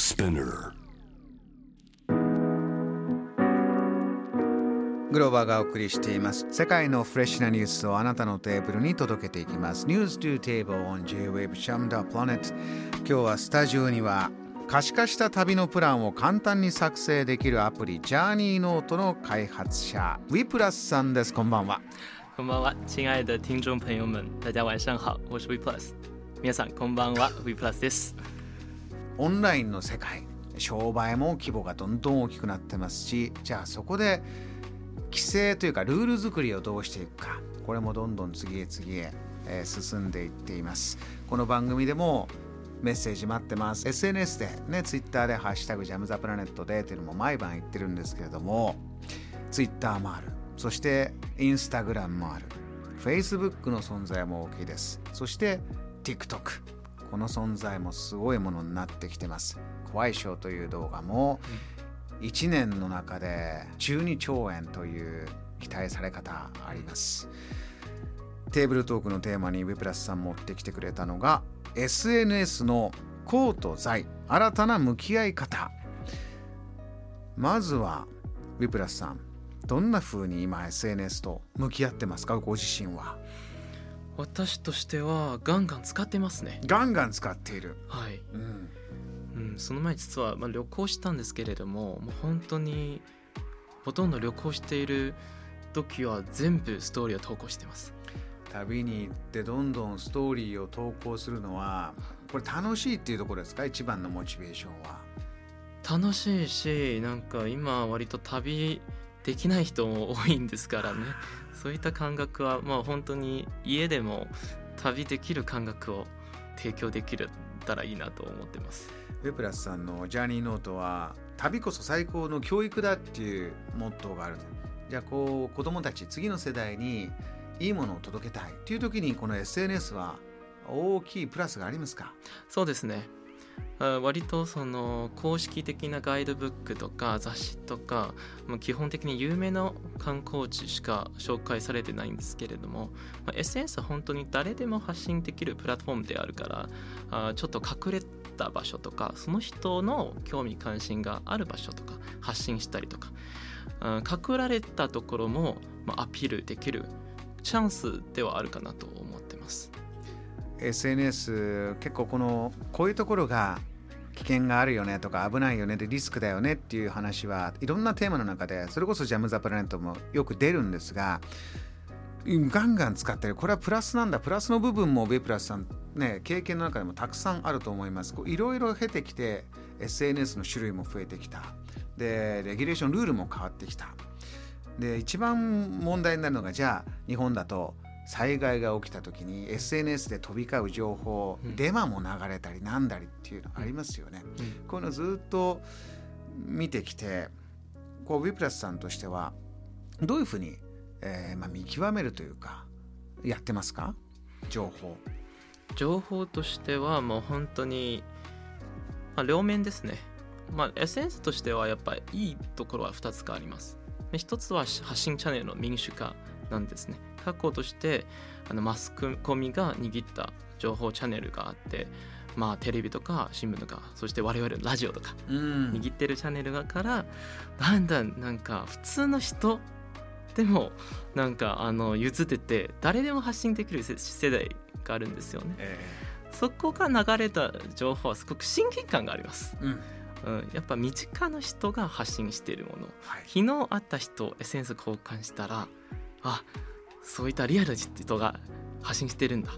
Spinner. グローバーがお送りしています。世界のフレッシュなニュースをあなたのテーブルに届けていきます。News to Table on J-Wave Sham the Planet 今日はスタジオには可視化した旅のプランを簡単に作成できるアプリジャーニーノートの開発者ウィプラスさんです。こんばんは。こんばんは，亲爱的听众朋友们，大家晚上好，我是 WePlus。皆さんこんばんは、WePlus です。オンラインの世界商売も規模がどんどん大きくなってますしじゃあそこで規制というかルール作りをどうしていくかこれもどんどん次へ次へ、え進んでいっています。この番組でもメッセージ待ってます。SNS でね Twitter で「ハッシュタグジャムザプラネットで」っていうのも毎晩言ってるんですけれども Twitter もある。そして Instagram もある。Facebook の存在も大きいです。そして TikTok この存在もすごいものになってきてます。怖いショーという動画も1年の中で12兆円という期待され方あります。テーブルトークのテーマにウィプラスさん持ってきてくれたのが SNS の公と財新たな向き合い方。まずはウィプラスさんどんな風に今 SNS と向き合ってますか？ご自身は私としてはガンガン使ってますね。ガンガン使っている、はい。うん、うん、その前実はまあ旅行したんですけれども、もう本当にほとんど旅行している時は全部ストーリーを投稿してます。旅に行ってどんどんストーリーを投稿するのはこれ楽しいっていうところですか？一番のモチベーションは楽しいし、なんか今割と旅できない人も多いんですからね。そういった感覚はまあ本当に家でも旅できる感覚を提供できるたらいいなと思ってます。ウェプラスさんのジャーニーノートは旅こそ最高の教育だっていうモットーがあるとじゃあこう子供たち次の世代にいいものを届けたいっていう時にこの SNS は大きいプラスがありますか？そうですねあ割とその公式的なガイドブックとか雑誌とか基本的に有名な観光地しか紹介されてないんですけれども、ま SNS は本当に誰でも発信できるプラットフォームであるからあちょっと隠れた場所とかその人の興味関心がある場所とか発信したりとか隠られたところも、アピールできるチャンスではあるかなと思ってます。SNS 結構このこういうところが危険があるよねとか危ないよねでリスクだよねっていう話はいろんなテーマの中でそれこそジャム・ザ・プラネットもよく出るんですがガンガン使ってる。これはプラスなんだ。プラスの部分もベプラスさんね経験の中でもたくさんあると思います。いろいろ経てきて SNS の種類も増えてきた。でレギュレーションルールも変わってきた。で一番問題になるのがじゃあ日本だと災害が起きた時に SNS で飛び交う情報、うん。デマも流れたりなんだりっていうのありますよね。うん。こういうのずっと見てきてこうウィプラスさんとしてはどういうふうに、えーまあ、見極めるというかやってますか？情報。情報としてはもう本当に、まあ、両面ですね、まあ、SNS としてはやっぱりいいところは2つかあります。で一つは発信チャンネルの民主化なんですね。過去としてあのマスコミが握った情報チャンネルがあってまあテレビとか新聞とかそして我々のラジオとかうん。握ってるチャンネルがからだんだんなんか普通の人でもなんかあの譲ってて誰でも発信できる世世代があるんですよね。えそこが流れた情報はすごく親近感があります、ーうん。うん、やっぱ身近な人が発信しているもの。はい。昨日会った人 SNS 交換したらあそういったリアルな人が発信してるんだ。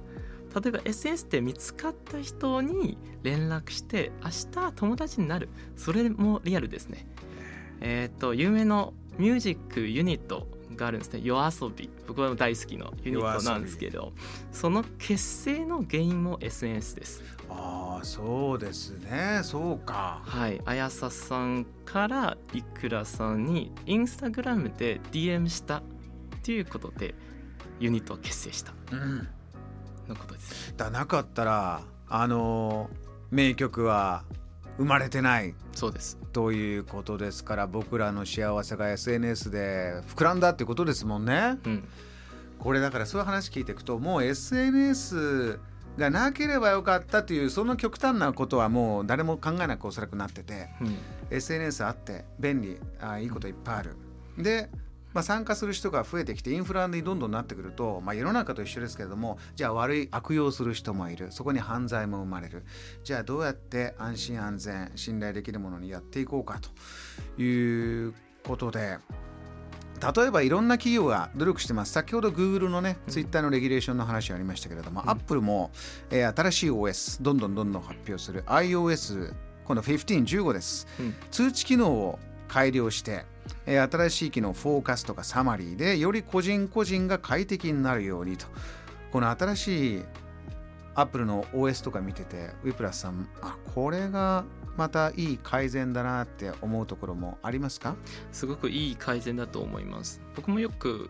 例えば SNS で見つかった人に連絡して明日友達になる。それもリアルですね。えっ、と有名のミュージックユニットがあるんですね。夜遊び。僕は大好きのユニットなんですけどその結成の原因も SNS です。ああそうですね。そうか。はい、あやささんからいくらさんにインスタグラムで DM したっていうことでユニットを結成したうんのことです。だなかったらあの名曲は生まれてないそうです。ということですから僕らの幸せが SNS で膨らんだってことですもんね。うん、これだからそういう話聞いていくともう SNS がなければよかったというその極端なことはもう誰も考えなくおそらくなってて、うん SNS あって便利あいいこといっぱいあるで、まあ、参加する人が増えてきてインフラにどんどんなってくると、まあ、世の中と一緒ですけれどもじゃあ悪い悪用する人もいる。そこに犯罪も生まれる。じゃあどうやって安心安全信頼できるものにやっていこうかということで例えばいろんな企業が努力してます。先ほど Google のね、ツイッターのレギュレーションの話ありましたけれども、うん。Apple も、えー新しい OS どんどんどんどん発表する。iOS 今度1515です。うん。通知機能を改良して、え新しい機能フォーカスとかサマリーでより個人個人が快適になるようにと。この新しい Apple の OS とか見ててウィプラスさんあこれがまたいい改善だなって思うところもありますか？すごくいい改善だと思います。僕もよく、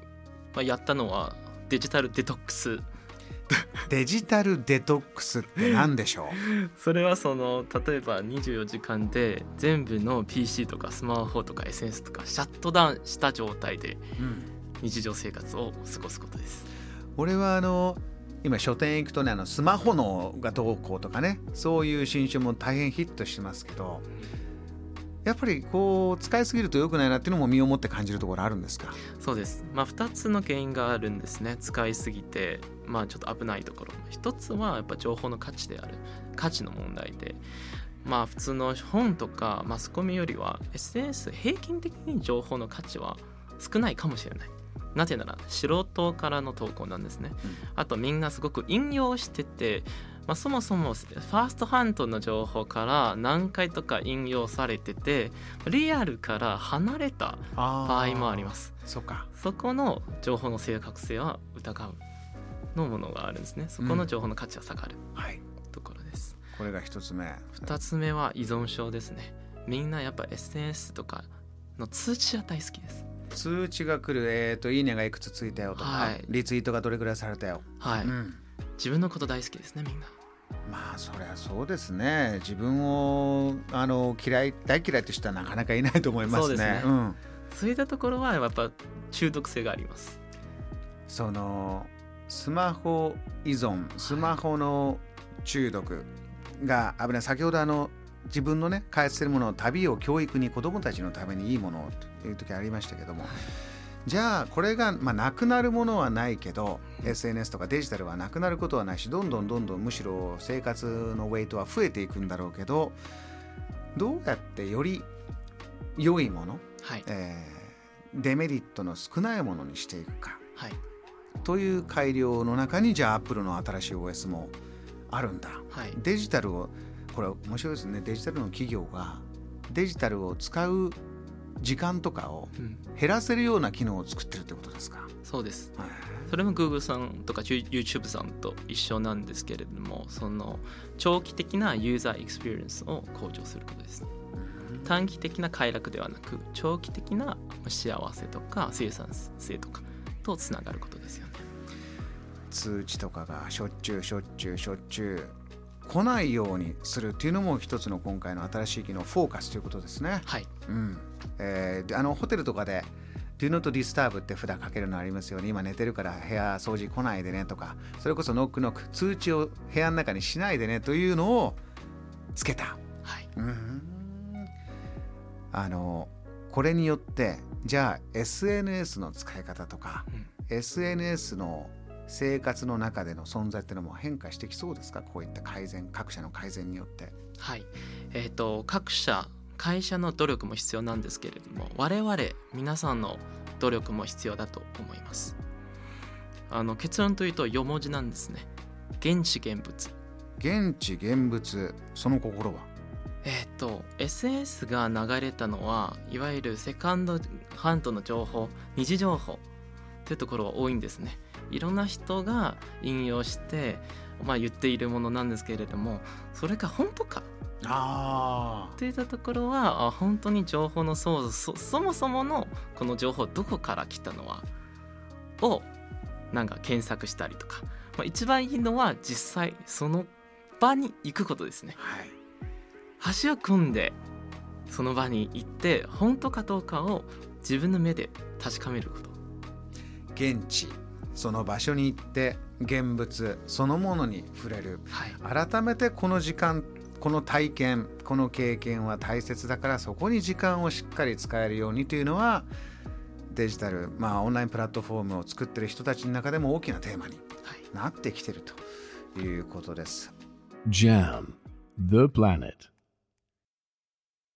まあ、やったのはデジタルデトックスデジタルデトックスって何でしょそれはその例えば24時間で全部の PC とかスマホとか SNS とかシャットダウンした状態でう、うん、日常生活を過ごすことです。俺はあの今書店行くとねあのスマホのがどうこうとかねそういう新種も大変ヒットしてますけどやっぱりこう使いすぎると良くないなっていうのも身をもって感じるところあるんですか？そうです。まあ2つの原因があるんですね。使いすぎてまあちょっと危ないところ。一つはやっぱ情報の価値である。価値の問題で。まあ普通の本とかマスコミよりは SNS 平均的に情報の価値は少ないかもしれない。なぜなら素人からの投稿なんですね、うん。あとみんなすごく引用してて、まあ、そもそもファーストハンドの情報から何回とか引用されててリアルから離れた場場合もあります。そっか。そこの情報の正確性は疑うのものがあるんですね。そこの情報の価値は下がるはい。ところです、これが一つ目。二つ目は依存症ですね。みんなやっぱ SNS とかの通知は大好きです。通知が来る。えっ、といいねがいくつついたよとか、はい。リツイートがどれくらいされたよ、はい、うん自分のこと大好きですねみんな。まあそりゃそうですね。自分をあの嫌い大嫌いって人はなかなかいないと思いますね。そうですね。ん、そういったところはやっぱ中毒性があります。そのスマホ依存スマホの中毒が危ない。先ほどあの自分のね開発してるものを旅を教育に子どもたちのためにいいものをという時ありましたけどもじゃあこれが、まあ、なくなるものはないけど SNS とかデジタルはなくなることはないしどんどんどんどんむしろ生活のウェイトは増えていくんだろうけどどうやってより良いもの、はい。えーデメリットの少ないものにしていくか。はい。という改良の中にじゃあアップルの新しい OS もあるんだ。はい。デジタルをこれ面白いですね。デジタルの企業がデジタルを使う時間とかをうん、減らせるような機能を作ってるってことですか、そうです。はい。それも Google さんとか YouTube さんと一緒なんですけれどもその長期的なユーザーエクスペリエンスを向上することです短期的な快楽ではなく長期的な幸せとか生産性とかとつながることですよね。通知とかがしょっちゅうしょっちゅうしょっちゅう来ないようにするっていうのも一つの今回の新しい機能フォーカスということですね。はい。うんえーであのホテルとかで Do not disturb って札かけるのありますよね。今寝てるから部屋掃除来ないでねとか、それこそノックノック、通知を部屋の中にしないでねというのをつけた。はいうんあのこれによってじゃあ SNS の使い方とか、うん SNS の生活の中での存在っていうのも変化してきそうですか？こういった改善各社の改善によって。はいえっ、と各社会社の努力も必要なんですけれども我々皆さんの努力も必要だと思います。あの結論というと4文字なんですね。現地現物。現地現物その心は？えっ、と SNS が流れたのはいわゆるセカンドハンドの情報二次情報というところが多いんですね。いろんな人が引用して、まあ、言っているものなんですけれどもそれが本当かあといったところはあ本当に情報のソースそそもそものこの情報どこから来たのはをなんか検索したりとか、まあ、一番いいのは実際その場に行くことですね。はい。足を組んでその場に行って本当かどうかを自分の目で確かめること。現地その場所に行って現物そのものに触れる。はい。改めてこの時間この体験この経験は大切だからそこに時間をしっかり使えるようにというのはデジタル、まあ、オンラインプラットフォームを作ってる人たちの中でも大きなテーマにはいなってきてるということです。Jam, the planet.